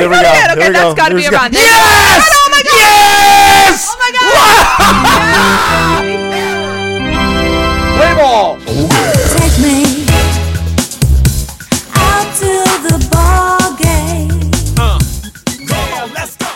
Here we go. Okay, Here we that's go. gotta be Here's a go- run. Yes! Oh my God! Yes! Oh my god! Play ball. Take me out to the ball game. Uh, on, let's go.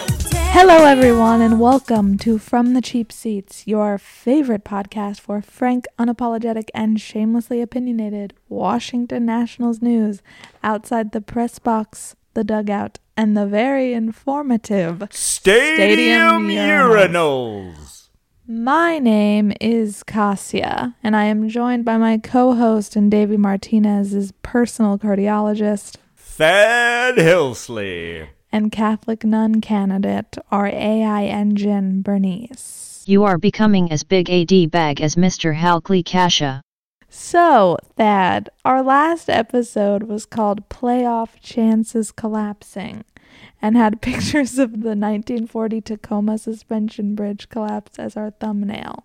Hello, everyone, and welcome to From the Cheap Seats, your favorite podcast for frank, unapologetic, and shamelessly opinionated Washington Nationals news outside the press box, the dugout, and the very informative. Stadium, Stadium urinals. My name is Cassia, and I am joined by my co host and Davey Martinez's personal cardiologist Thad Hilsley. and Catholic nun candidate, our AI engine, Bernice. You are becoming as big a D-bag as Mr. Halkley Kasha. So, Thad, our last episode was called Playoff Chances Collapsing and had pictures of the 1940 Tacoma suspension bridge collapse as our thumbnail.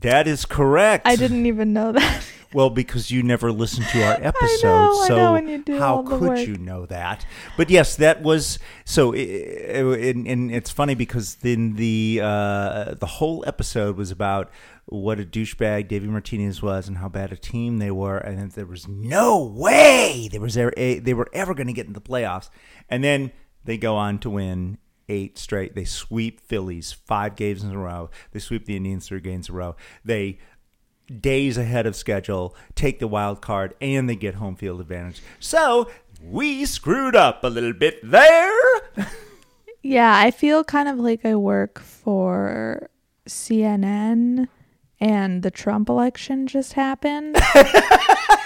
That is correct. I didn't even know that. Well, because you never listened to our episode, know, I so know when you do how could work. you know that? But yes, that was so. And, and it's funny because then the uh, the whole episode was about what a douchebag Davey Martinez was and how bad a team they were, and there was no way there was ever, they were ever going to get in the playoffs, and then they go on to win eight straight. They sweep Phillies five games in a row. They sweep the Indians three games in a row. They days ahead of schedule, take the wild card, and they get home field advantage. So we screwed up a little bit there. yeah, I feel kind of like I work for CNN and the Trump election just happened.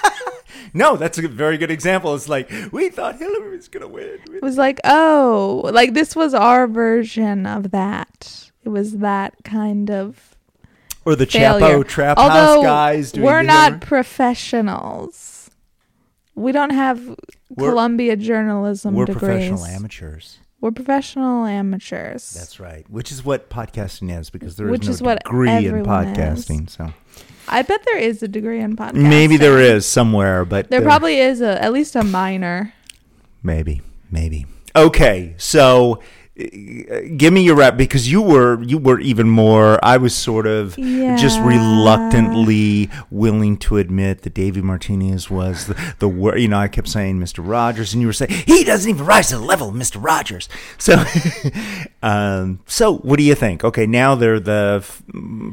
No, that's a very good example. It's like we thought Hillary was gonna win. It was like, oh, like this was our version of that. It was that kind of Or the failure. Chapo Trap Although House guys. Doing we're not Hillary- professionals. We don't have We're- Columbia journalism We're degrees. professional amateurs. We're professional amateurs. That's right. Which is what podcasting is because there is Which no is what degree in everyone is. podcasting. So I bet there is a degree in podcasting. maybe there is somewhere, but There uh, probably is a at least a minor. Maybe, maybe. Okay, so give me your rep because you were you were even more. I was sort of just reluctantly willing to admit that Davey Martinez was the, the wor- You know, I kept saying Mr. Rogers, and you were saying he doesn't even rise to the level of Mr. Rogers. So, um, so what do you think? Okay, now they're the f-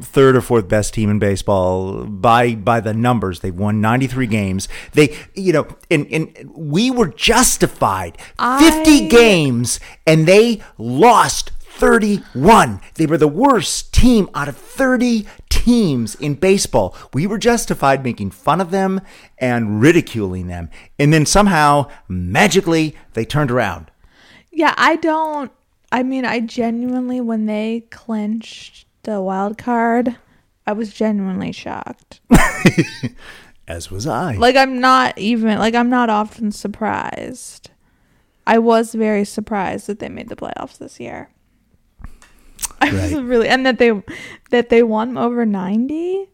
third or fourth best team in baseball by by the numbers. They've won 93 games. They, you know, and and we were justified 50 games, and they lost 31. They were the worst team out of 30 teams in baseball. We were justified making fun of them and ridiculing them, and then somehow magically they turned around. Yeah, I don't. I mean, I genuinely, when they clinched the wild card, I was genuinely shocked. As was I. Like, I'm not even, like, I'm not often surprised. I was very surprised that they made the playoffs this year. I was really, and that they, that they won over 90.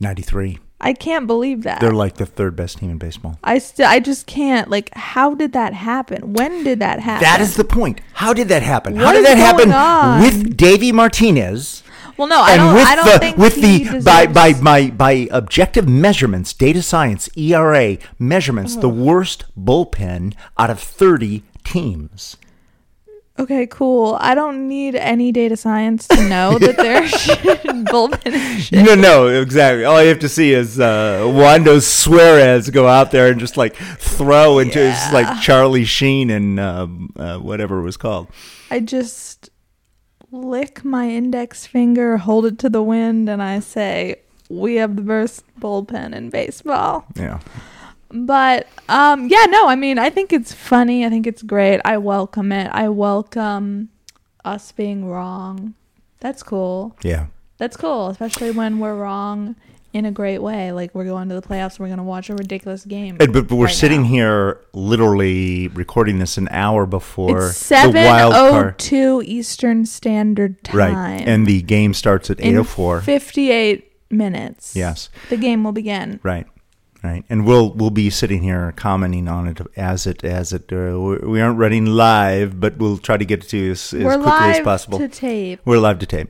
93. I can't believe that. They're like the third best team in baseball. I still, I just can't. Like, how did that happen? When did that happen? That is the point. How did that happen? How did that happen on? with Davey Martinez? well, no, I and don't. with I don't the think with he the by by deserves- by by objective measurements, data science, ERA measurements, the Uh-huh. worst bullpen out of 30 teams. Okay, cool. I don't need any data science to know that shit bullpen. No, no, exactly. All you have to see is uh, Wando Suarez go out there and just like throw into it's like Charlie Sheen and um, uh, whatever it was called. I just lick my index finger, hold it to the wind, and I say, "We have the best bullpen in baseball." Yeah. But um, yeah, no, I mean, I think it's funny. I think it's great. I welcome it. I welcome us being wrong. That's cool. Yeah. That's cool, especially when we're wrong in a great way. Like we're going to the playoffs, we're going to watch a ridiculous game. But, but we're right sitting now. here literally recording this an hour before It's the wild oh card. two Eastern Standard Time. Right. And the game starts at in 8.04. fifty-eight minutes. Yes. the game will begin. Right. Right? And we'll we'll be sitting here commenting on it as it as it. Uh, we- aren't running live, but we'll try to get it to you as, as We're quickly live as possible. to tape. We're live to tape.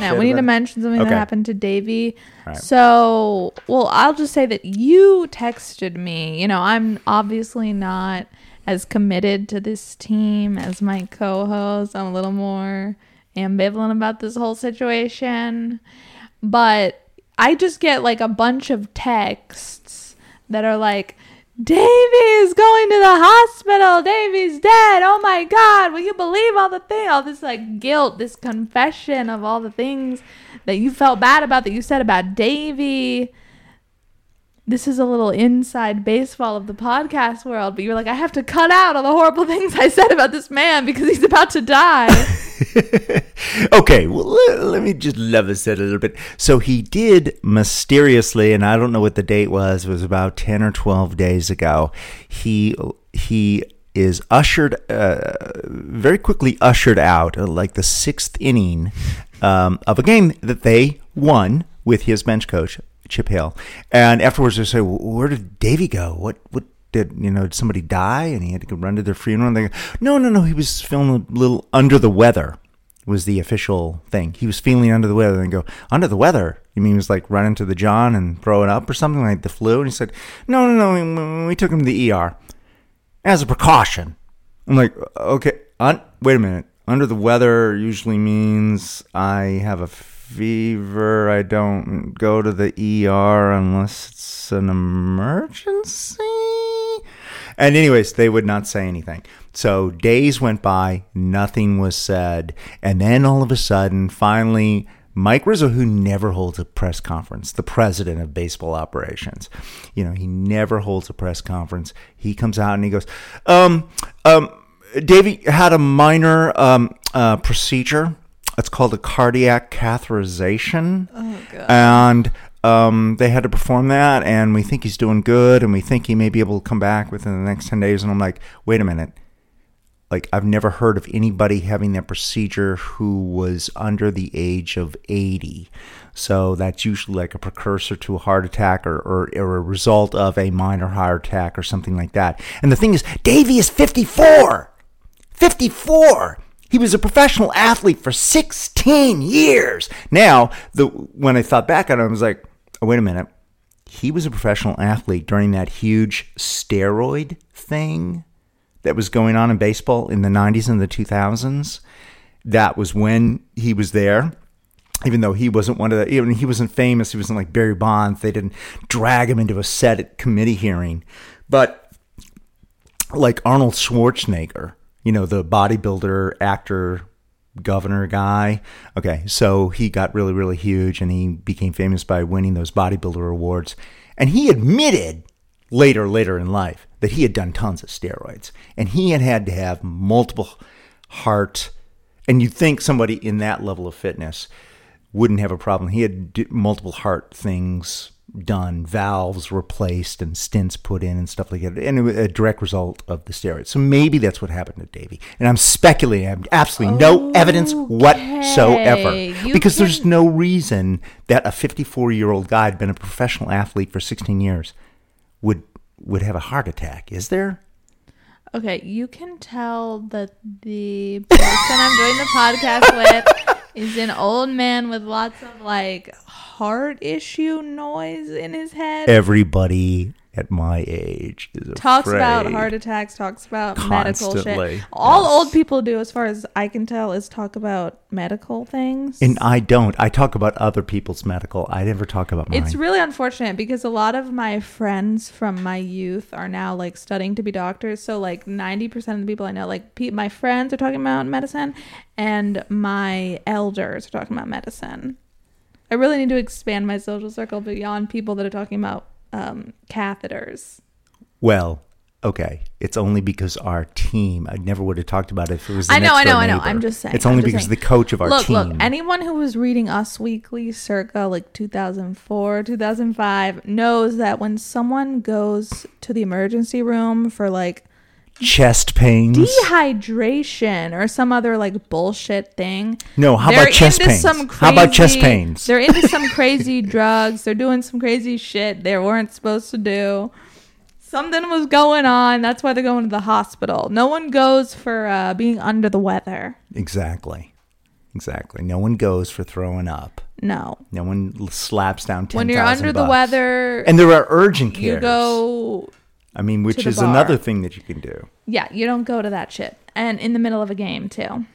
Now we need to mention something Okay. that happened to Davey. Right. So, well, I'll just say that you texted me. You know, I'm obviously not as committed to this team as my co-host. I'm a little more ambivalent about this whole situation, but I just get like a bunch of texts that are like. Davey is going to the hospital. Davey's dead. Oh my God. Will you believe all the things? All this like guilt, this confession of all the things that you felt bad about that you said about Davey. This is a little inside baseball of the podcast world, but you're like, I have to cut out all the horrible things I said about this man because he's about to die. okay, well, let, let me just level set a little bit. So he did mysteriously, and I don't know what the date was. It was about ten or twelve days ago. He he is ushered uh, very quickly ushered out, uh, like the sixth inning um, of a game that they won with his bench coach Chip Hale. And afterwards, they say, well, "Where did Davey go? What what?" Did you know? Did somebody die and he had to go run to their funeral? And they go, no, no, no. He was feeling a little under the weather was the official thing. He was feeling under the weather and go, under the weather? You mean he was like running to the John and throwing up or something like the flu? And he said, no, no, no. We, we took him to the ER as a precaution. I'm like, okay, un- wait a minute. Under the weather usually means I have a fever. I don't go to the ER unless it's an emergency. And anyways, they would not say anything. So days went by, nothing was said, and then all of a sudden, finally, Mike Rizzo, who never holds a press conference, the president of baseball operations, you know, he never holds a press conference. He comes out and he goes, um, um, Davey had a minor um, uh, procedure. It's called a cardiac catheterization. And um, they had to perform that, and we think he's doing good, and we think he may be able to come back within the next 10 days. And I'm like, wait a minute. Like, I've never heard of anybody having that procedure who was under the age of 80. So that's usually like a precursor to a heart attack or, or, or a result of a minor heart attack or something like that. And the thing is, Davey is 54. 54. He was a professional athlete for 16 years. Now, the when I thought back on it, I was like, oh, wait a minute. He was a professional athlete during that huge steroid thing that was going on in baseball in the 90s and the 2000s. That was when he was there. Even though he wasn't one of the, even he wasn't famous, he wasn't like Barry Bonds. They didn't drag him into a set at committee hearing. But like Arnold Schwarzenegger, you know, the bodybuilder, actor, governor guy. Okay, so he got really, really huge and he became famous by winning those bodybuilder awards. And he admitted later, later in life that he had done tons of steroids and he had had to have multiple heart. And you'd think somebody in that level of fitness wouldn't have a problem. He had multiple heart things done, valves replaced, and stents put in, and stuff like that, and it was a direct result of the steroids. So maybe that's what happened to Davey. And I'm speculating. I have absolutely no evidence whatsoever You because there's no reason that a 54 year old guy had been a professional athlete for 16 years would would have a heart attack. Is there? Okay, you can tell that the person I'm doing the podcast with is an old man with lots of like heart issue noise in his head. Everybody at my age is talks about heart attacks, talks about medical shit. All yes. old people do, as far as I can tell, is talk about medical things. And I don't. I talk about other people's medical. I never talk about mine. It's really unfortunate because a lot of my friends from my youth are now like studying to be doctors. So like 90% of the people I know, like pe- my friends are talking about medicine and my elders are talking about medicine. I really need to expand my social circle beyond people that are talking about um, catheters. well, okay. It's only because our team. I never would have talked about it if it was. The I know, I know, I know. I'm just saying. It's only because saying. the coach of our look, team. Look, anyone who was reading Us Weekly circa like 2004, 2005 knows that when someone goes to the emergency room for like chest pains. dehydration or some other like bullshit thing. No, how They're about chest pains? some How about chest pains? They're into some crazy drugs. They're doing some crazy shit they weren't supposed to do. Something was going on. That's why they're going to the hospital. No one goes for uh, being under the weather. Exactly. Exactly. No one goes for throwing up. No. No one slaps down 10,000 When you're under the weather, And there are urgent cares. you go I mean, which is bar. another thing that you can do. Yeah, you don't go to that shit. And in the middle of a game, too.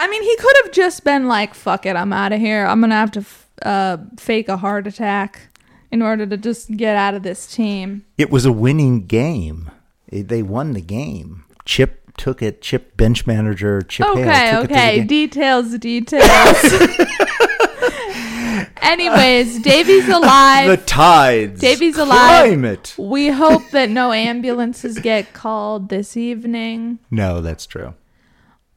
I mean, he could have just been like, fuck it, I'm out of here. I'm going to have to f- uh, fake a heart attack in order to just get out of this team. It was a winning game. They won the game. Chip took it. Chip bench manager Chip Hale Okay, took it okay. Details, details. Anyways, Davey's alive. the tides. Davey's alive. Climate. we hope that no ambulances get called this evening. No, that's true.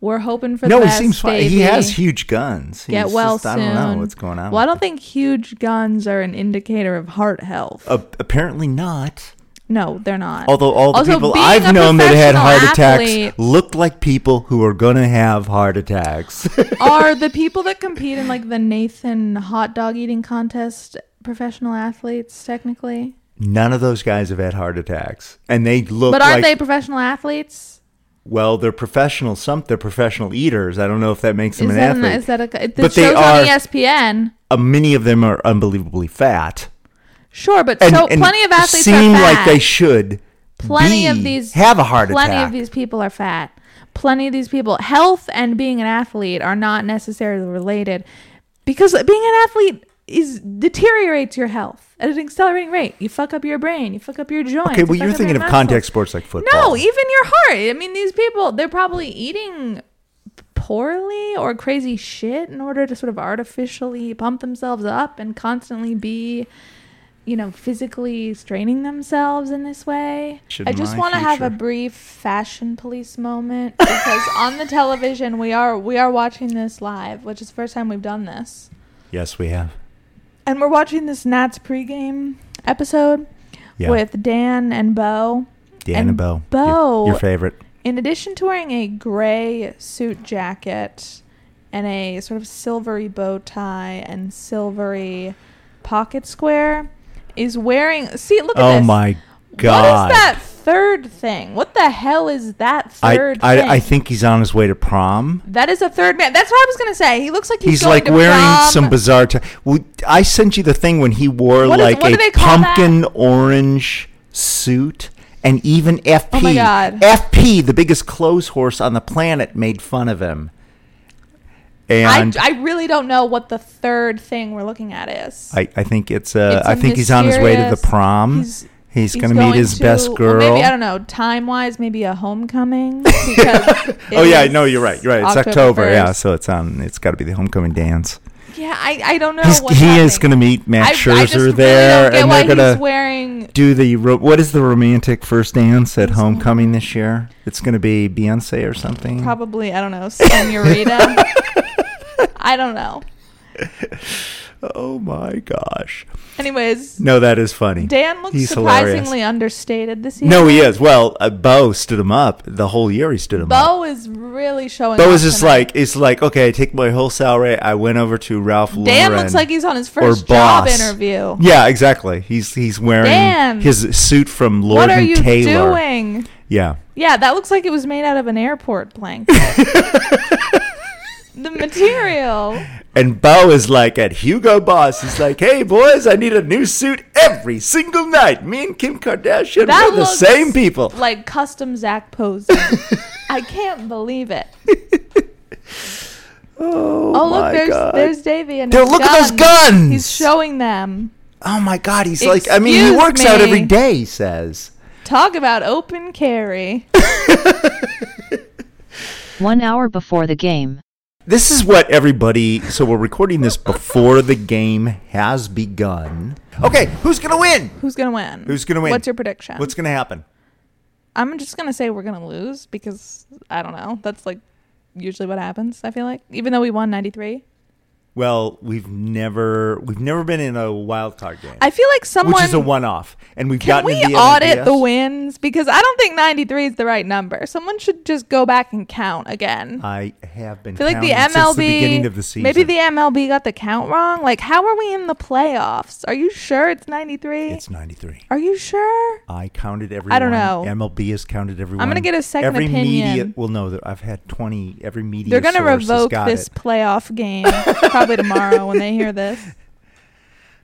We're hoping for No, the he seems fine. He has huge guns. Get He's well just- soon. I don't know what's going on. Well, I don't think huge guns are an indicator of heart health. Uh, apparently not. No, they're not. Although all the Also, people I've known that had heart attacks athlete- looked like people who are going to have heart attacks. are the people that compete in like the Nathan hot dog eating contest professional athletes technically? None of those guys have had heart attacks, and they look But aren't like they professional athletes? well, they're professional. Some they're professional eaters. I don't know if that makes them Is an that, an, athlete. is that a But they are- on ESPN? uh, many of them are unbelievably fat, Sure, but and, so and plenty of athletes seem are fat. like they should. plenty be- of these have a heart plenty attack. Plenty of these people are fat plenty of these people health and being an athlete are not necessarily related because being an athlete is deteriorates your health at an accelerating rate you fuck up your brain you fuck up your joints okay, well, fuck you're thinking of contact sports like football. no even your heart i mean these people they're probably eating poorly or crazy shit in order to sort of artificially pump themselves up and constantly be you know physically straining themselves in this way Should i just want to have a brief fashion police moment because on the television we are we are watching this live which is the first time we've done this yes, we have. and we're watching this nats pregame episode Yeah, with dan and bo Dan and and Bo. Bo- your, your favorite. in addition to wearing a gray suit jacket and a sort of silvery bow tie and silvery pocket square, is wearing. See, look at Oh this. Oh my god! What is that third thing? What the hell is that third I, thing? I think he's on his way to prom. that is a third man. That's what I was gonna say. He looks like he's, He's, going like to wearing prom. some bizarre. T- I sent you the thing when he wore What is- like what a call that? pumpkin orange suit, and even FP, Oh my God. FP, the biggest clothes horse on the planet, made fun of him. I, And I, I really don't know what the third thing we're looking at is. I, I think it's. Uh, It's I think he's on his way to the prom. he's- He's, He's going to meet his to- best well, girl. maybe I don't know. Time wise, maybe a homecoming. Oh yeah, no, you're right. You're right. It's October October. Yeah, so it's on. It's got to be the homecoming dance. Yeah, I, I don't know. He is going to meet Max I, Scherzer I really there, get and they're gonna wearing. do the ro- what is the romantic first dance at homecoming this year? It's going to be Beyonce or something. Probably, I don't know, senorita. I don't know. Oh my gosh! Anyways, No, that is funny. Dan looks He's surprisingly hilarious. understated this year. No, he is. Well, uh, Bo stood him up the whole year. He stood him up. Bo is really showing. Bo is just tonight. like it's like okay, I take my whole salary. I went over to Ralph Lauren. Dan looks like he's on his first job interview. Yeah, exactly. He's he's wearing Dan. his suit from Lord what are you Taylor. doing? Yeah. Yeah, that looks like it was made out of an airport blanket. the material. And Bo is like at Hugo Boss. He's like, "Hey boys, I need a new suit every single night. Me and Kim Kardashian That we're the looks same people." Like custom Zac Posen. I can't believe it. Oh, Oh look, my there's God. there's Davey and Dude, his look at those guns! He's showing them. Oh my God, he's like, I mean, he Excuse works out every day. He says. Talk about open carry. One hour before the game. This is what everybody. So we're recording this before the game has begun. Okay, who's gonna win? Who's gonna win? Who's gonna win? What's your prediction? What's gonna happen? I'm just gonna say we're gonna lose because I don't know. That's like usually what happens. I feel like even though we won '93, Well, we've never we've never been in a wild card game, I feel like someone which is a one-off. and we've Can gotten we to the audit the wins? Because I don't think 93 is the right number. Someone should just go back and count again. I have been. I feel like the MLB, the beginning of the season. maybe the MLB got the count wrong. Like, how are we in the playoffs? Are you sure it's 93? It's 93. are you sure? I counted everyone. I don't know. MLB has counted everyone. I'm gonna get a second every opinion. Media, well, no, that I've had 20. Every media. They're going to revoke this it. playoff game probably tomorrow when they hear this.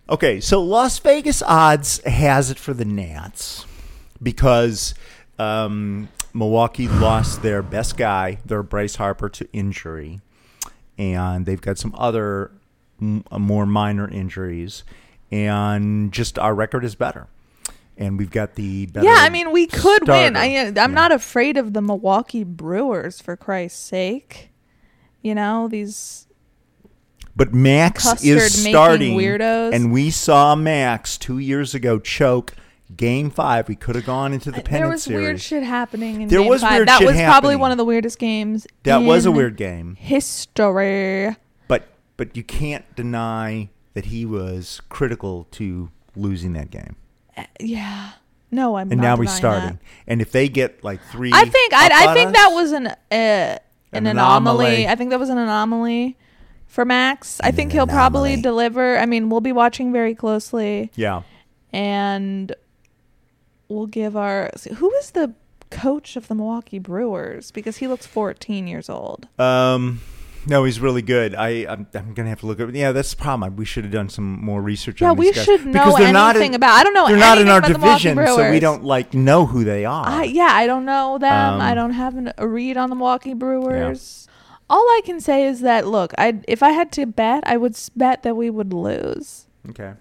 Okay, so Las Vegas odds has it for the Nats because um, Milwaukee lost their best guy, their Bryce Harper, to injury, and they've got some other m- uh, more minor injuries, and just our record is better, and we've got the better. Yeah, I mean, we could win. I, I'm Yeah. not afraid of the Milwaukee Brewers, for Christ's sake. You know, these But Max is Custard-making starting, weirdos. and we saw Max two years ago choke Game Five. We could have gone into the there pennant was series. weird shit happening in There game was five. weird that shit was probably one of the weirdest games. that was a weird game. history. But but you can't deny that he was critical to losing that game. Yeah. No, I'm And now we're starting. that. And if they get like three, I think I, I think us- that was an uh, an, An anomaly. anomaly. I think that was an anomaly for Max. I think he'll probably anomaly. deliver. I mean, we'll be watching very closely yeah. and we'll give our who is the coach of the Milwaukee Brewers because he looks 14 years old. Um, no, he's really good. I I'm, I'm gonna have to look at. Yeah, that's the problem. We should have done some more research. Yeah, on we these guys. should know because they're not anything in, about. I don't know They're not in our about the Milwaukee division, so we Brewers. don't like know who they are. I, yeah, I don't know them. Um, I don't have an, a read on the Milwaukee Brewers. All I can say is that look, I if I had to bet, I would bet that we would lose. okay.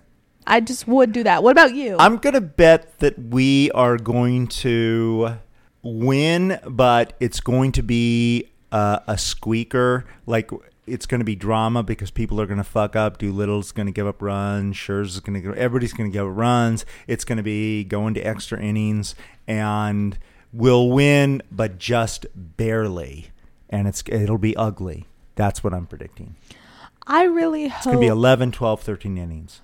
I just would do that. What about you? I'm gonna bet that we are going to win, but it's going to be uh, a squeaker. Like it's going to be drama because people are going to fuck up. Doolittle's going to give up runs. Scherz is going to go. Everybody's going to give up runs. It's going to be going to extra innings, and we'll win, but just barely. And it's it'll be ugly. That's what I'm predicting. I really hope. It's going to be 11, 12, 13 innings.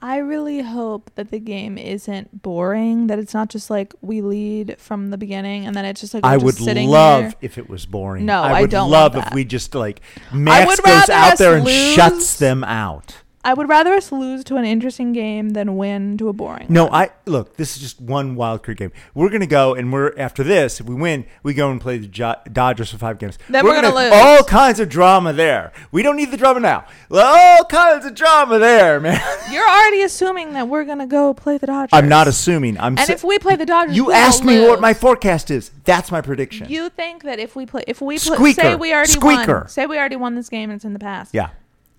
I really hope that the game isn't boring, that it's not just like we lead from the beginning and then it's just like I would love if it was boring. No, I I would don't love if we just like Max goes out there and lose- shuts them out. I would rather us lose to an interesting game than win to a boring. No, one. I look. This is just one wild card game. We're gonna go and we're after this. If we win, we go and play the Jo- Dodgers for five games. Then we're gonna lose. All kinds of drama there. We don't need the drama now. All kinds of drama there, man. You're already assuming that we're gonna go play the Dodgers. I'm not assuming. I'm. And if we play the Dodgers, you asked me what my forecast is. That's my prediction. You think that if we play, if we play, say we already Squeaker. won, say we already won this game and it's in the past. yeah.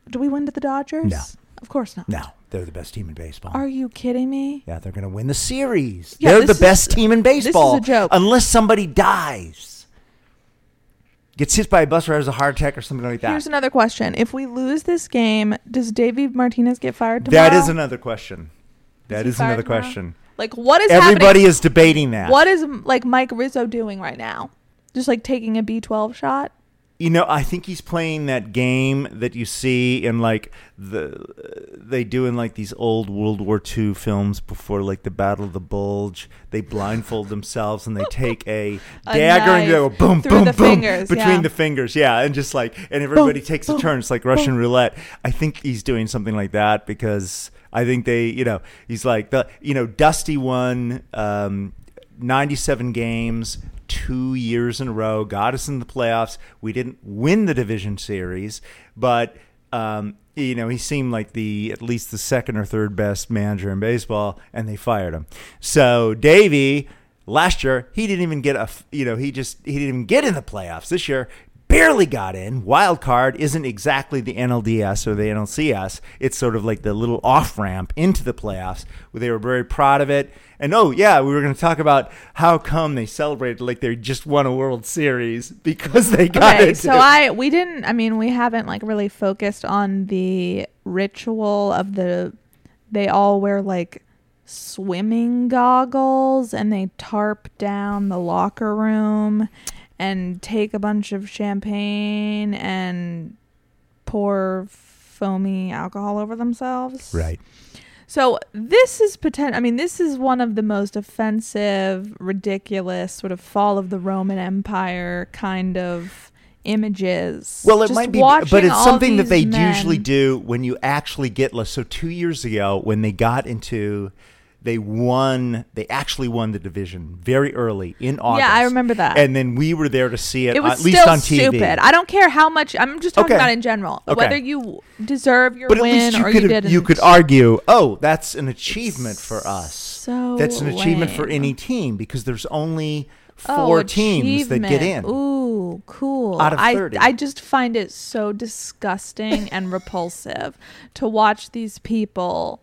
Do we win to the Dodgers? No. Of course not. No, they're the best team in baseball. Are you kidding me? Yeah, they're going to win the series. Yeah, they're the is- best team in baseball. this is a joke. Unless somebody dies. Gets hit by a bus or has a heart attack or something like that. Here's another question: If we lose this game, does Davey Martinez get fired tomorrow? that is another question. That is another tomorrow? question. Like, what is Everybody happening? is debating that. What is like Mike Rizzo doing right now? Just like taking a B12 shot? You know, I think he's playing that game that you see in like the they do in like these old World War II films before like the Battle of the Bulge. They blindfold themselves and they take a, A dagger and they go boom, boom, boom fingers, between yeah. the fingers. Yeah, and just like and everybody takes a turn. It's like Russian roulette. I think he's doing something like that because I think they, you know, he's like the, you know, Dusty won um, 97 games two years in a row, got us in the playoffs. We didn't win the division series, but um, you know he seemed like the at least the second or third best manager in baseball, and they fired him. So Davey last year he didn't even get a, you know he just he didn't even get in the playoffs. This year barely got in. Wild card isn't exactly the NLDS or the NLCS. It's sort of like the little off ramp into the playoffs. Where they were very proud of it. And oh yeah, we were going to talk about how come they celebrated like they just won a World Series because they got Okay, it. so I we didn't. I mean, we haven't like really focused on the ritual of the. They all wear like swimming goggles and they tarp down the locker room and take a bunch of champagne and pour foamy alcohol over themselves. right. So this is potent. I mean, this is one of the most offensive, ridiculous sort of fall of the Roman Empire kind of images. Well, it Just might be, but it's something that they men- usually do when you actually get. So two years ago, when they got into, they won. They actually won the division very early in August. Yeah, I remember that. And then we were there to see it. It was at least on TV. stupid. I don't care how much. I'm just talking Okay. about in general. Okay. Whether you deserve your but win you or you didn't. you could argue, oh, that's an achievement for us. So that's an achievement for any team because there's only Oh, four teams that get in. Ooh, cool. Out of I 30. I just find it so disgusting and repulsive to watch these people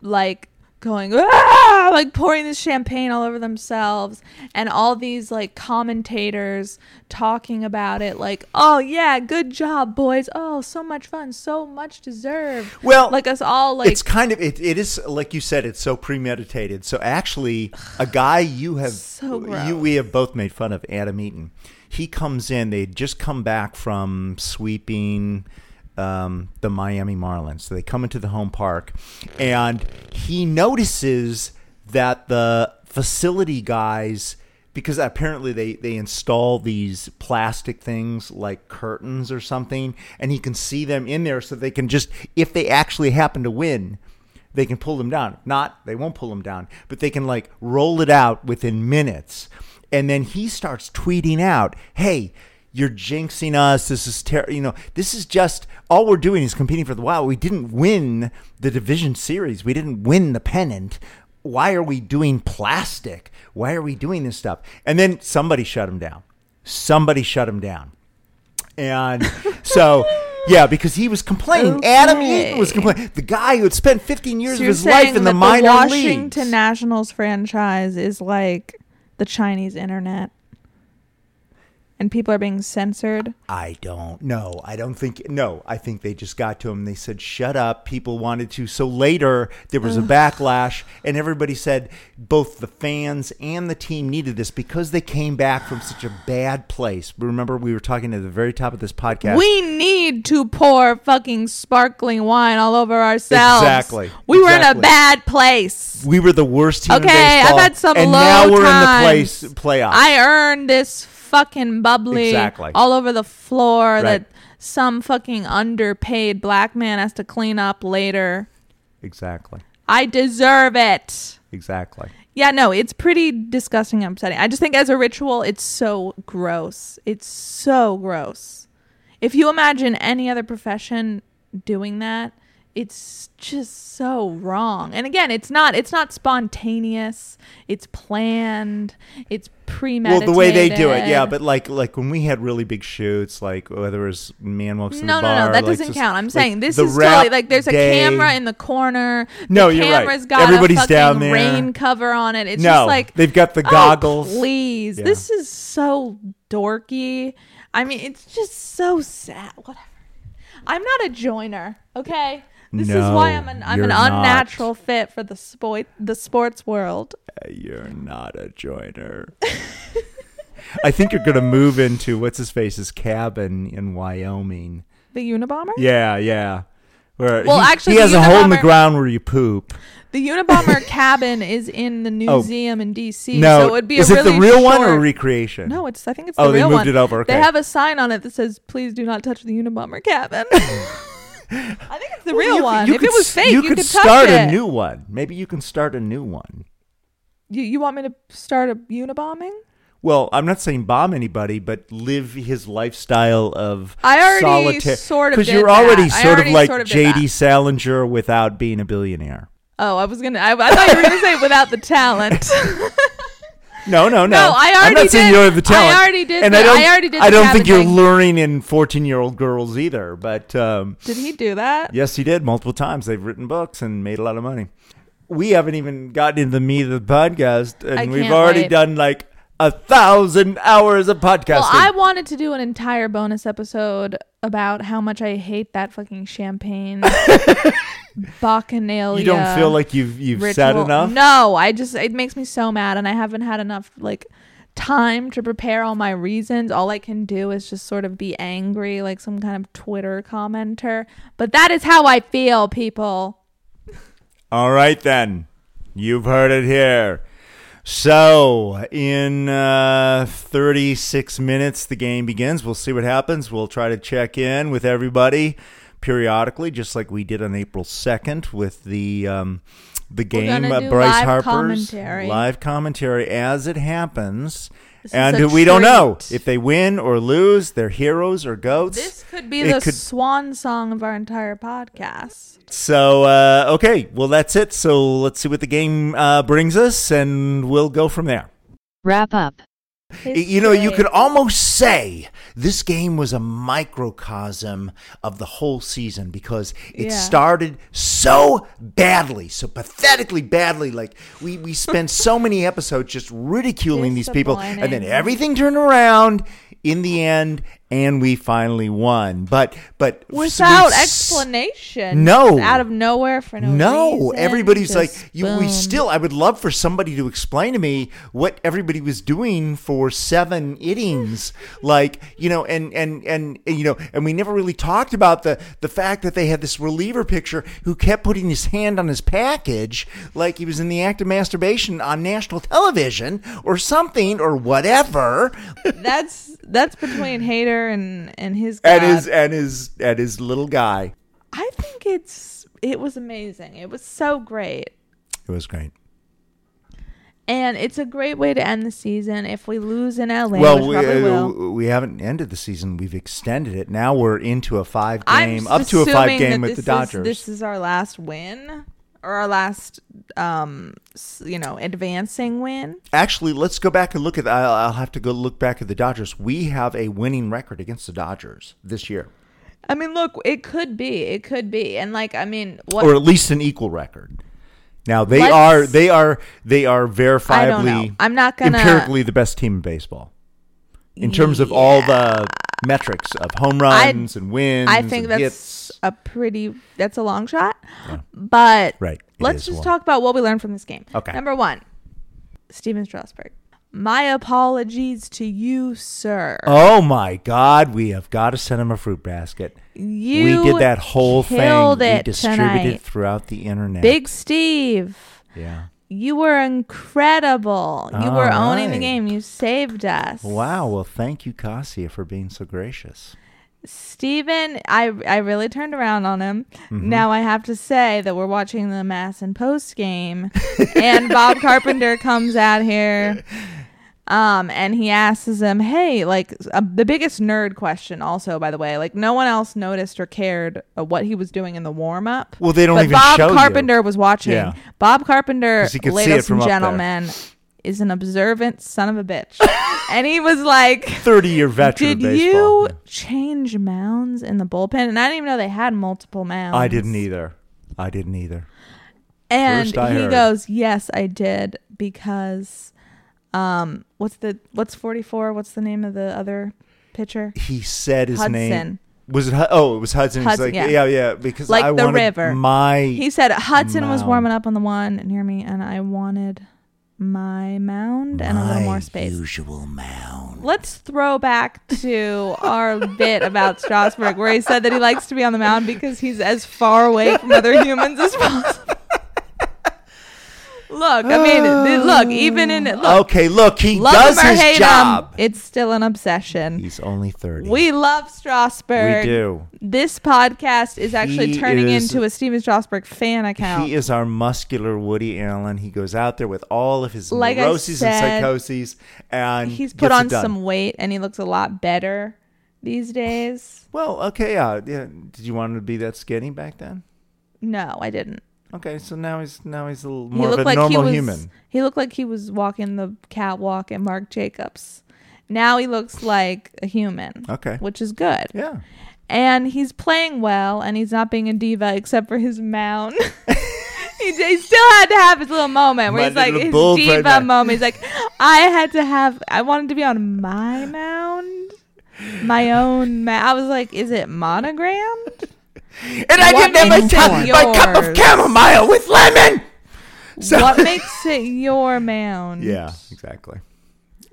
like going ah! like pouring this champagne all over themselves and all these like commentators talking about it like oh yeah good job boys. Oh so much fun so much deserved. Well, like us all like it's kind of it, it is like you said it's so premeditated. So actually a guy you have So you we have both made fun of adam eaton. He comes in they just come back from sweeping um, the miami marlins. So they come into the home park and he notices that the facility guys because apparently they, they install these plastic things like curtains or something and he can see them in there so they can just if they actually happen to win they can pull them down. Not they won't pull them down but they can like roll it out within minutes. And then he starts tweeting out hey you're jinxing us this is terrible. you know this is just all we're doing is competing for the wild we didn't win the division series we didn't win the pennant why are we doing plastic? Why are we doing this stuff? And then somebody shut him down. Somebody shut him down. And so, yeah, because he was complaining. Adam Eaton was complaining. The guy who had spent 15 years So of his life in the minor Washington leagues. Nationals franchise is like the Chinese internet, and people are being censored. I don't know. I don't think. No, I think they just got to him. They said, "Shut up." People wanted to. So later there was a backlash, and everybody said both the fans and the team needed this because they came back from such a bad place. Remember, we were talking at the very top of this podcast. We need to pour fucking sparkling wine all over ourselves. Exactly. We were in a bad place. we were the worst team. Okay, I've had some and low now we're times. in the place playoffs. I earned this fucking bubbly Exactly. all over the floor Right. that some fucking underpaid black man has to clean up later. exactly. I deserve it. Exactly. Yeah, no, it's pretty disgusting and upsetting. I just think as a ritual, it's so gross. It's so gross. If you imagine any other profession doing that, it's just so wrong. And again, it's not it's not spontaneous. It's planned. It's premeditated. Well, the way they do it, yeah. But like, like when we had really big shoots, like whether it was Man Walks in no, the no, Bar, no, no, that like doesn't just- count. I'm like saying this is totally like there's a day- camera in the corner. No, the you're right. camera's got Everybody's a down there. rain cover on it. It's No, just like they've got the goggles oh, goggles. please, Yeah. this is so dorky. I mean, it's just so sad. Whatever. I'm not a joiner. Okay. This is why I'm an I'm an not. unnatural fit for the sport the sports world. Uh, you're not a joiner. I think you're gonna move into what's his face's cabin in Wyoming. The Unabomber. Yeah, yeah. Where Well, he, actually, he has a hole in the ground where you poop. The Unabomber cabin is in the Oh. museum in D.C. no, so it would be is a it really the real one or a recreation? No, it's. I think it's oh, the Oh, they real moved one. it over, okay. They have a sign on it that says, "Please do not touch the Unabomber cabin." I think it's the Well, real could- one. you if could it was fake, you you, could touch start a new one. Maybe you can start a new one. You, you want me to start a unibombing? Well, I'm not saying bomb anybody, but live his lifestyle of I already solitaire. sort of because you're already that. Sort of like sort of J.D. Salinger without being a billionaire. Oh, I was gonna. I, I thought you were gonna say without the talent. No, no, no. No, I I'm already not saying did- you don't have the I talent. already did And the- I, don't, I already did I don't think you're thing. learning in 14 year old girls either. But um, Did he do that? yes, he did multiple times. They've written books and made a lot of money. We haven't even gotten into the meat of the podcast, and I we've already wait. done like a thousand hours of podcasting. Well, I wanted to do an entire bonus episode about how much I hate that fucking champagne bacchanalia. you don't feel like you've you've said enough. No, I just it makes me so mad, and I haven't had enough like time to prepare all my reasons. All I can do is just sort of be angry, like some kind of Twitter commenter. But that is how I feel, people. All right, then. You've heard it here. So, in uh, 36 minutes, the game begins. We'll see what happens. We'll try to check in with everybody periodically, just like we did on April 2nd with the um, the game. uh, Bryce live Harper's commentary. live commentary as it happens. This and a we don't know if they win or lose. They're heroes or goats. This could be It the could- swan song of our entire podcast. So uh, okay, well that's it. So let's see what the game uh, brings us, and we'll go from there. Wrap up. You know, you could almost say this game was a microcosm of the whole season because it Yeah. started so badly, so pathetically badly. Like we we spent so many episodes just ridiculing these people, and then everything turned around in the end, and we finally won. But but without we explanation. No. out of nowhere for no, reason. no, reason, everybody's like, you, we still. I would love for somebody to explain to me what everybody was doing for seven innings, like you know, and and and you know, and we never really talked about the the fact that they had this reliever picture who kept putting his hand on his package, like he was in the act of masturbation on national television or something or whatever, that's that's between Hader and and his and his and his and his little guy. I think it's it was amazing. It was so great. It was great. And it's a great way to end the season. If we lose in LA, well, we, uh, we haven't ended the season. We've extended it. Now we're into a five I'm game, up to a five game with the is- Dodgers. this is our last win or our last, um, you know, advancing win. Actually, let's go back and look at. I'll, I'll have to go look back at the Dodgers. We have a winning record against the Dodgers this year, I mean, look, it could be, it could be, and like, I mean, what? or at least an equal record. Now they Let's- are they are they are I don't verifiably know. I'm not gonna empirically the best team in baseball in terms of all the metrics of home runs and wins. I think that's hits. a pretty that's a long shot. But Right, it let's just long. talk about what we learned from this game. Okay. Number one, Stephen Strasburg. My apologies to you, sir. Oh my God! We have got to send him a fruit basket. you we did that whole thing. killed we distributed tonight. it throughout the internet. Big Steve. Yeah. You were incredible. You were owning the right. game. You saved us. Wow. Well, thank you, Cassia, for being so gracious. Stephen, I I really turned around on him. Mm-hmm. Now I have to say that we're watching the MASN Post game, and Bob Carpenter comes out here, um, and he asks him, "Hey, like uh, the biggest nerd question, also by the way, like no one else noticed or cared uh, what he was doing in the warm up. Well, they don't but even Bob show you. Carpenter was watching. Yeah. Bob Carpenter, 'Cause he could see it ladies and gentlemen, is an observant son of a bitch, and he was like." 30 year veteran Did you change mounds in the bullpen? And I didn't even know they had multiple mounds. I didn't either. I didn't either. And he heard. goes, "Yes, I did because um what's the what's 44? What's the name of the other pitcher? He said his Hudson. name. Was it? Oh, it was Hudson. He's Hudson, like, yeah. yeah, yeah, because Like I the wanted river. My He said Hudson was warming up on the one near me and I wanted my mound and a little more space. Usual mound. Let's throw back to our bit about Strasburg, where he said that he likes to be on the mound because he's as far away from other humans as possible. Look, I mean, th- look, even in look, okay, look, he love does him or his hate job. him, it's still an obsession. He's only 30. We love Strasburg. We do. This podcast is actually He turning is- into a Stephen Strasburg fan account. He is our muscular Woody Allen. He goes out there with all of his Like neuroses and psychoses, and He's put on some weight and he looks a lot better these days. Well, okay, yeah, yeah. Did you want him to be that skinny back then? No, I didn't. Okay, so now he's now he's a little he more of a like he normal was human. he looked like he was walking the catwalk at Marc Jacobs. Now he looks like a human. Okay. Which is good. Yeah. And he's playing well and he's not being a diva except for his mound. he, he still had to have his little moment where My he's like his diva moment. He's like, I had to have I wanted to be on my mound. My own mound. I was like, is it monogrammed? And I What didn't have my, makes my cup of chamomile with lemon. So- what makes it your mound? Yeah, exactly.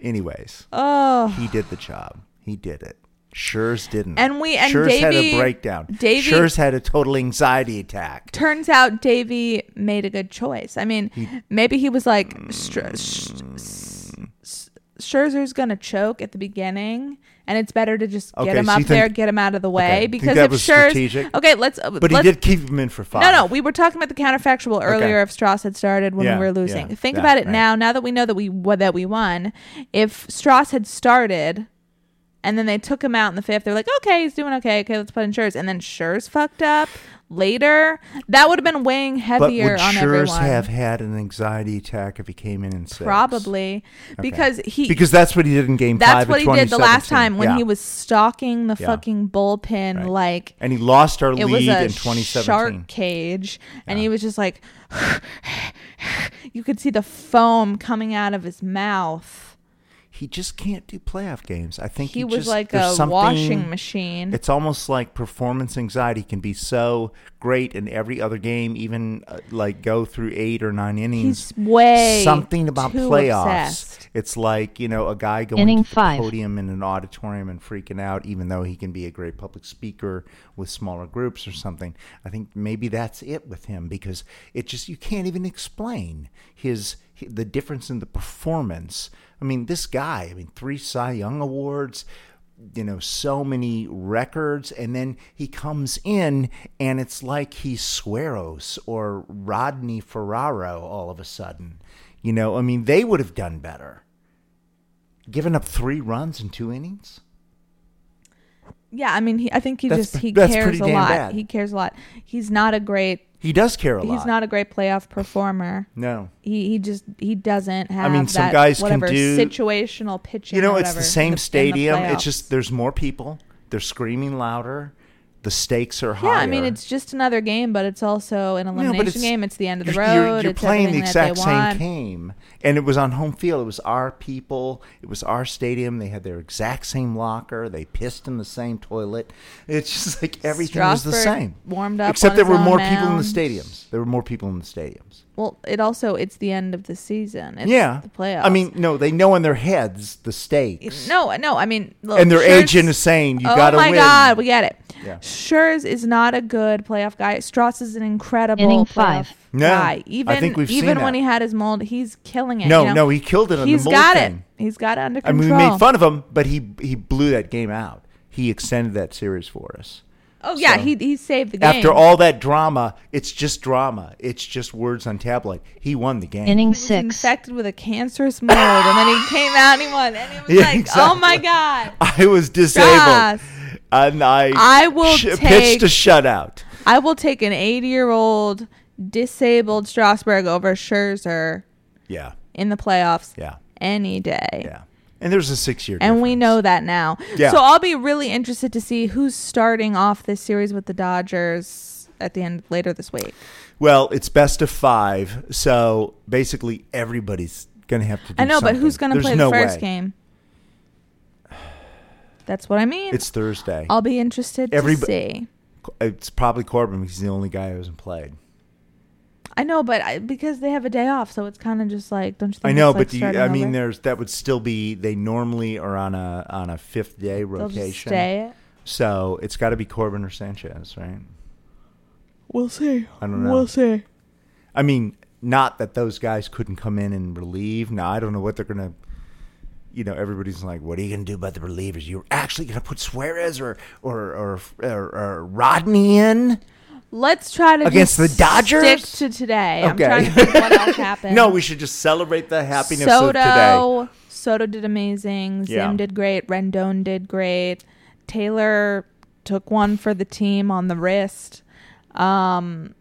Anyways, Oh, he did the job. He did it. Scherz didn't. And we- and Scherz had a breakdown. Davey- Scherz had a total anxiety attack. Turns out Davey made a good choice. I mean, maybe he was like, Str- Sh- S- Scherzer's gonna choke at the beginning, and it's better to just get Okay, him so up think- there, get him out of the way. Okay, Because that if strategic? okay, let's. uh, But he let's, did keep him in for five. No, no, we were talking about the counterfactual earlier Okay. if Stras had started when Yeah, we were losing. yeah, Think yeah, about it right. now. Now that we know that we what that we won, if Stras had started, and then they took him out in the fifth, they're like, okay, he's doing okay. Okay, let's put in Scherz, and then Scherz fucked up later. That would have been weighing But heavier would on Scherz everyone. have had an anxiety attack if he came in and six? Probably because he Because that's what he did in game that's what he did the last time when Yeah. he was stalking the Yeah. fucking bullpen Right. like And he lost our it was lead a in 2017. shark cage and he was just like you could see the foam coming out of his mouth He just can't do playoff games. I think he, he, was just, like a washing machine It's almost like performance anxiety can be so great in every other game, even uh, like go through eight or nine innings. he's way something about too playoffs. obsessed. It's like you know a guy going Inning to the podium in an auditorium and freaking out, even though he can be a great public speaker with smaller groups or something. I think maybe that's it with him because it just you can't even explain his the difference in the performance. I mean, this guy. I mean, three Cy Young awards you know so many records and then he comes in and it's like he's Suarez or Rodney Ferraro all of a sudden you know I mean they would have done better given up 3 runs in 2 innings yeah i mean he, i think he That's- just he cares a lot bad. he cares a lot he's not a great he does care a lot. he's not a great playoff performer. No. He he just he doesn't have I mean, some that guys can whatever do- situational pitching you know it's the same the stadium. Playoffs. it's just there's more people. They're screaming louder the stakes are higher. yeah i mean it's just another game but it's also an elimination it's- game it's the end of the road You're, you're playing the exact same game, and it was on home field. It was our people. It was our stadium. They had their exact same locker. They pissed in the same toilet. It's just like everything was the same, warmed up except there were more people in the stadiums. There were more people in the stadiums. well it also it's the end of the season it's yeah, the playoffs I mean, no, they know in their heads the stakes, no no i mean look, and their agent is saying you oh got to win. Oh my god we get it Yeah. Scherz is not a good playoff guy. Stras is an incredible Inning playoff five. No, guy. I Even think we've even seen when that. he had his mold, he's killing it. no, you know? no, he killed it on He's the mold got thing. it. He's got it under I control. mean, we made fun of him, but he he blew that game out. He extended that series for us. Oh yeah, So- he he saved the game. After all that drama, it's just drama. It's just words on tablet. He won the game. Inning he was six. infected with a cancerous mold, and then he came out and he won, and it was Yeah, like, exactly. oh my god. I was disabled, Stras. And I I will sh- take- pitched a shutout. I will take an 80 year old disabled Strasburg over Scherzer Yeah, in the playoffs yeah, any day. yeah. And there's a six year. And we know that now. Yeah. So I'll be really interested to see who's starting off this series with the Dodgers at the end later this week. Well, it's best of five, so basically everybody's gonna have to. do I know, but who's going to There's play no the first way. game? That's what I mean. It's Thursday. I'll be interested Everybo- to see. It's probably Corbin because he's the only guy who hasn't played. I know, but I, because they have a day off, so it's kind of just like, don't you think? I know, it's like but do you, starting I mean, over? there's that would still be. They normally are on a on a fifth day They'll rotation. just stay it. So it's got to be Corbin or Sanchez, right? We'll see. I don't know. We'll see. I mean, not that those guys couldn't come in and relieve. Now I don't know what they're gonna. You know, everybody's like, "What are you gonna do about the relievers? You're actually gonna put Suarez or or or, or, or Rodney in?" Let's try to Against the Dodgers? Stick to today. I'm Okay. trying to think what else happened. No, we should just celebrate the happiness Soto, of today. Soto did amazing. Zim Yeah. did great. Rendon did great. Taylor took one for the team on the wrist. Um,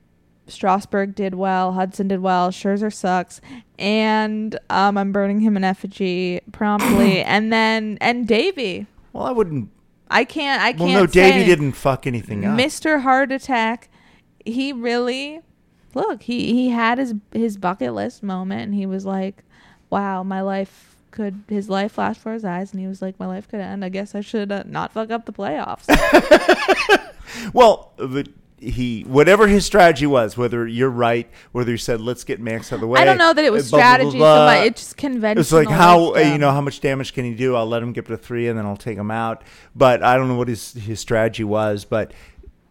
Strasburg did well. Hudson did well. Scherzer sucks, and um, I'm burning him an effigy promptly. and then and Davey, Well, I wouldn't. I can't. I can't. Well, no, say Davey didn't fuck anything up. Mr. Heart Attack, he really look, he he had his his bucket list moment and he was like, "Wow, my life could his life flashed for his eyes and he was like, my life could end. I guess I should uh, not fuck up the playoffs." Well, but he whatever his strategy was, whether you're right, whether he said let's get Max out of the way. I don't know that it was blah, blah, blah, strategy blah. so much. It's just conventional. It's like how uh, you know how much damage can he do? I'll let him get to three, and then I'll take him out. But I don't know what his his strategy was. But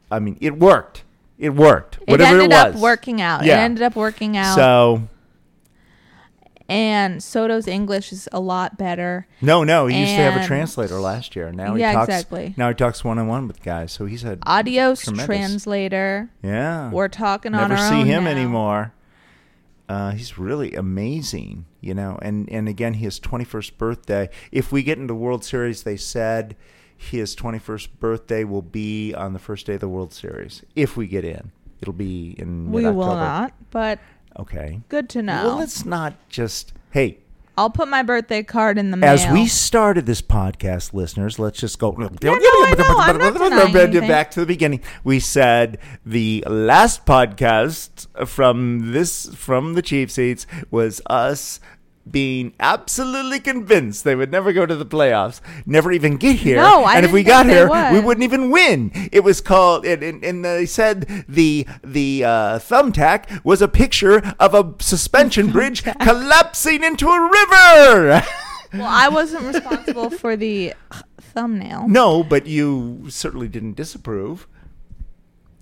I mean, it worked. It worked. It Whatever ended it up was. working out. It ended up working out. So and Soto's English is a lot better. no, no. He used to have a And- translator last year. Now he Yeah, talks. exactly. Now he talks one on one with guys. So he's had. Adios, Tremendous. translator. yeah. We're talking on Never our see own him now. anymore. Uh, he's really amazing, you know. And and again, his 21st birthday. If we get into World Series, they said his 21st birthday will be on the first day of the World Series. If we get in, it'll be in We will mid-October. not, but Okay. good to know. Well, let's not just hey. I'll put my birthday card in the mail. As we started this podcast, listeners, let's just go I know, I'm not denying anything. back to the beginning. We said the last podcast from this from the Cheap Seats was us being absolutely convinced they would never go to the playoffs, never even get here. No, I and if we got here, would. we wouldn't even win. It was called, and, and, and they said the the uh, thumbtack was a picture of a suspension bridge collapsing into a river. well, I wasn't responsible for the thumbnail. no, but you certainly didn't disapprove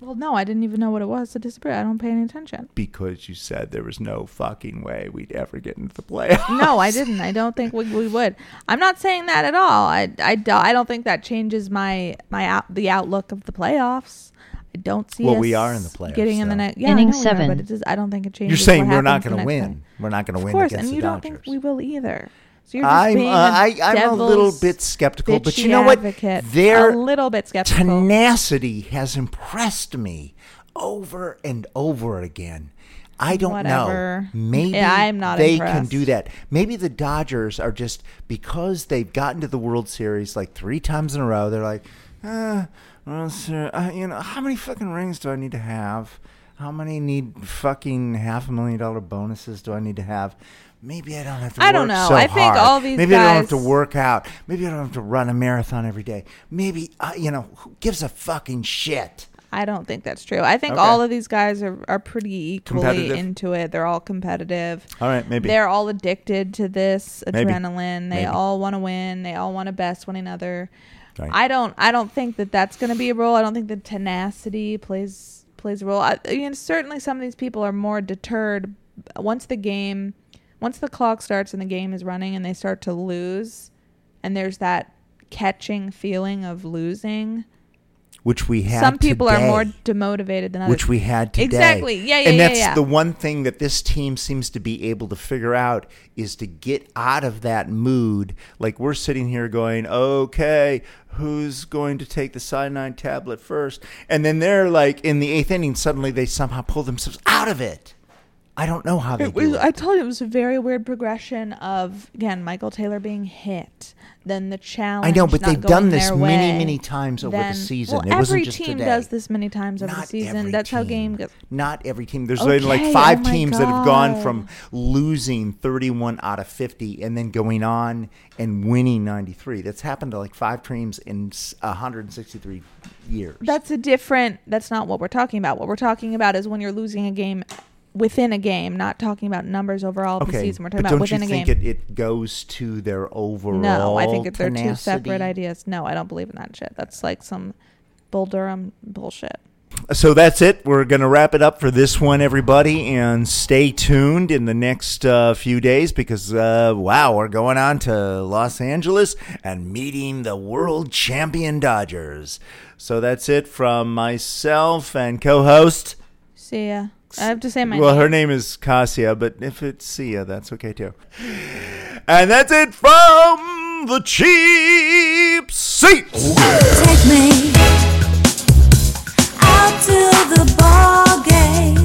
Well, no, I didn't even know what it was to disapprove. I don't pay any attention. because you said there was no fucking way we'd ever get into the playoffs. No, I didn't. I don't think we, we would. I'm not saying that at all. I, I, do- I don't think that changes my my out, the outlook of the playoffs. I don't see. Well, us we are in the playoffs, Getting in the though. next yeah, Inning I know we are, seven. but it does, I don't think it changes. You're saying what we're not going to win. time. We're not going to win. Of win course, against and the you don't Dodgers. think we will either. So you're just I'm being uh, I, I'm a little bit skeptical, but you know what? advocate. Their a little bit skeptical. tenacity has impressed me over and over again. I don't Whatever. know. Maybe Yeah, I'm not they can do that. Maybe the Dodgers are just because they've gotten to the World Series like three times in a row. They're like, uh, well, sir, uh, you know, how many fucking rings do I need to have? How many need fucking half a million dollar bonuses do I need to have? Maybe I don't have to. I don't know. so I think hard. all these Maybe I don't have to work out. Maybe I don't have to run a marathon every day. Maybe uh, you know who gives a fucking shit. I don't think that's true. I think Okay. all of these guys are, are pretty equally into it. They're all competitive. All right, maybe. They're all addicted to this Maybe. adrenaline. They Maybe. all want to win. They all want to best one another. Right. I don't. I don't think that that's going to be a role. I don't think the tenacity plays plays a role. I, I mean, certainly some of these people are more deterred once the game, once the clock starts and the game is running and they start to lose, and there's that catching feeling of losing. which we had. Some people are more demotivated than others. which we had today. Exactly. Yeah, yeah, And yeah, that's yeah. the one thing that this team seems to be able to figure out is to get out of that mood. Like we're sitting here going, "Okay, who's going to take the cyanide tablet first? And then they're like in the eighth inning, suddenly they somehow pull themselves out of it. I don't know how they It do it. I told you it was a very weird progression of again Michael Taylor being hit, then the challenge. I know, but not they've done this their many, way, many times over the season. Well, It wasn't every just team today. does this many times over the season. every That's how team. game goes. Not every team. There's been like Okay, five oh my teams that have gone God. from losing 31 out of 50 and then going on and winning 93. That's happened to like five teams in s- 163 years. That's a different. That's not what we're talking about. What we're talking about is when you're losing a game within a game, not talking about numbers overall of the okay. season. We're but talking about don't within you a think game. it, it goes to their overall no, I think that they're two tenacity? separate ideas. No, I don't believe in that shit. That's like some Bull Durham bullshit. So that's it. We're going to wrap it up for this one, everybody, and stay tuned in the next uh, few days because, uh, wow, we're going on to Los Angeles and meeting the world champion Dodgers. So that's it from myself and co host. See ya. I have to say my. Well, name. her name is Cassia, but if it's Sia, that's okay too. And that's it from the cheap seats. Take me out to the ball game.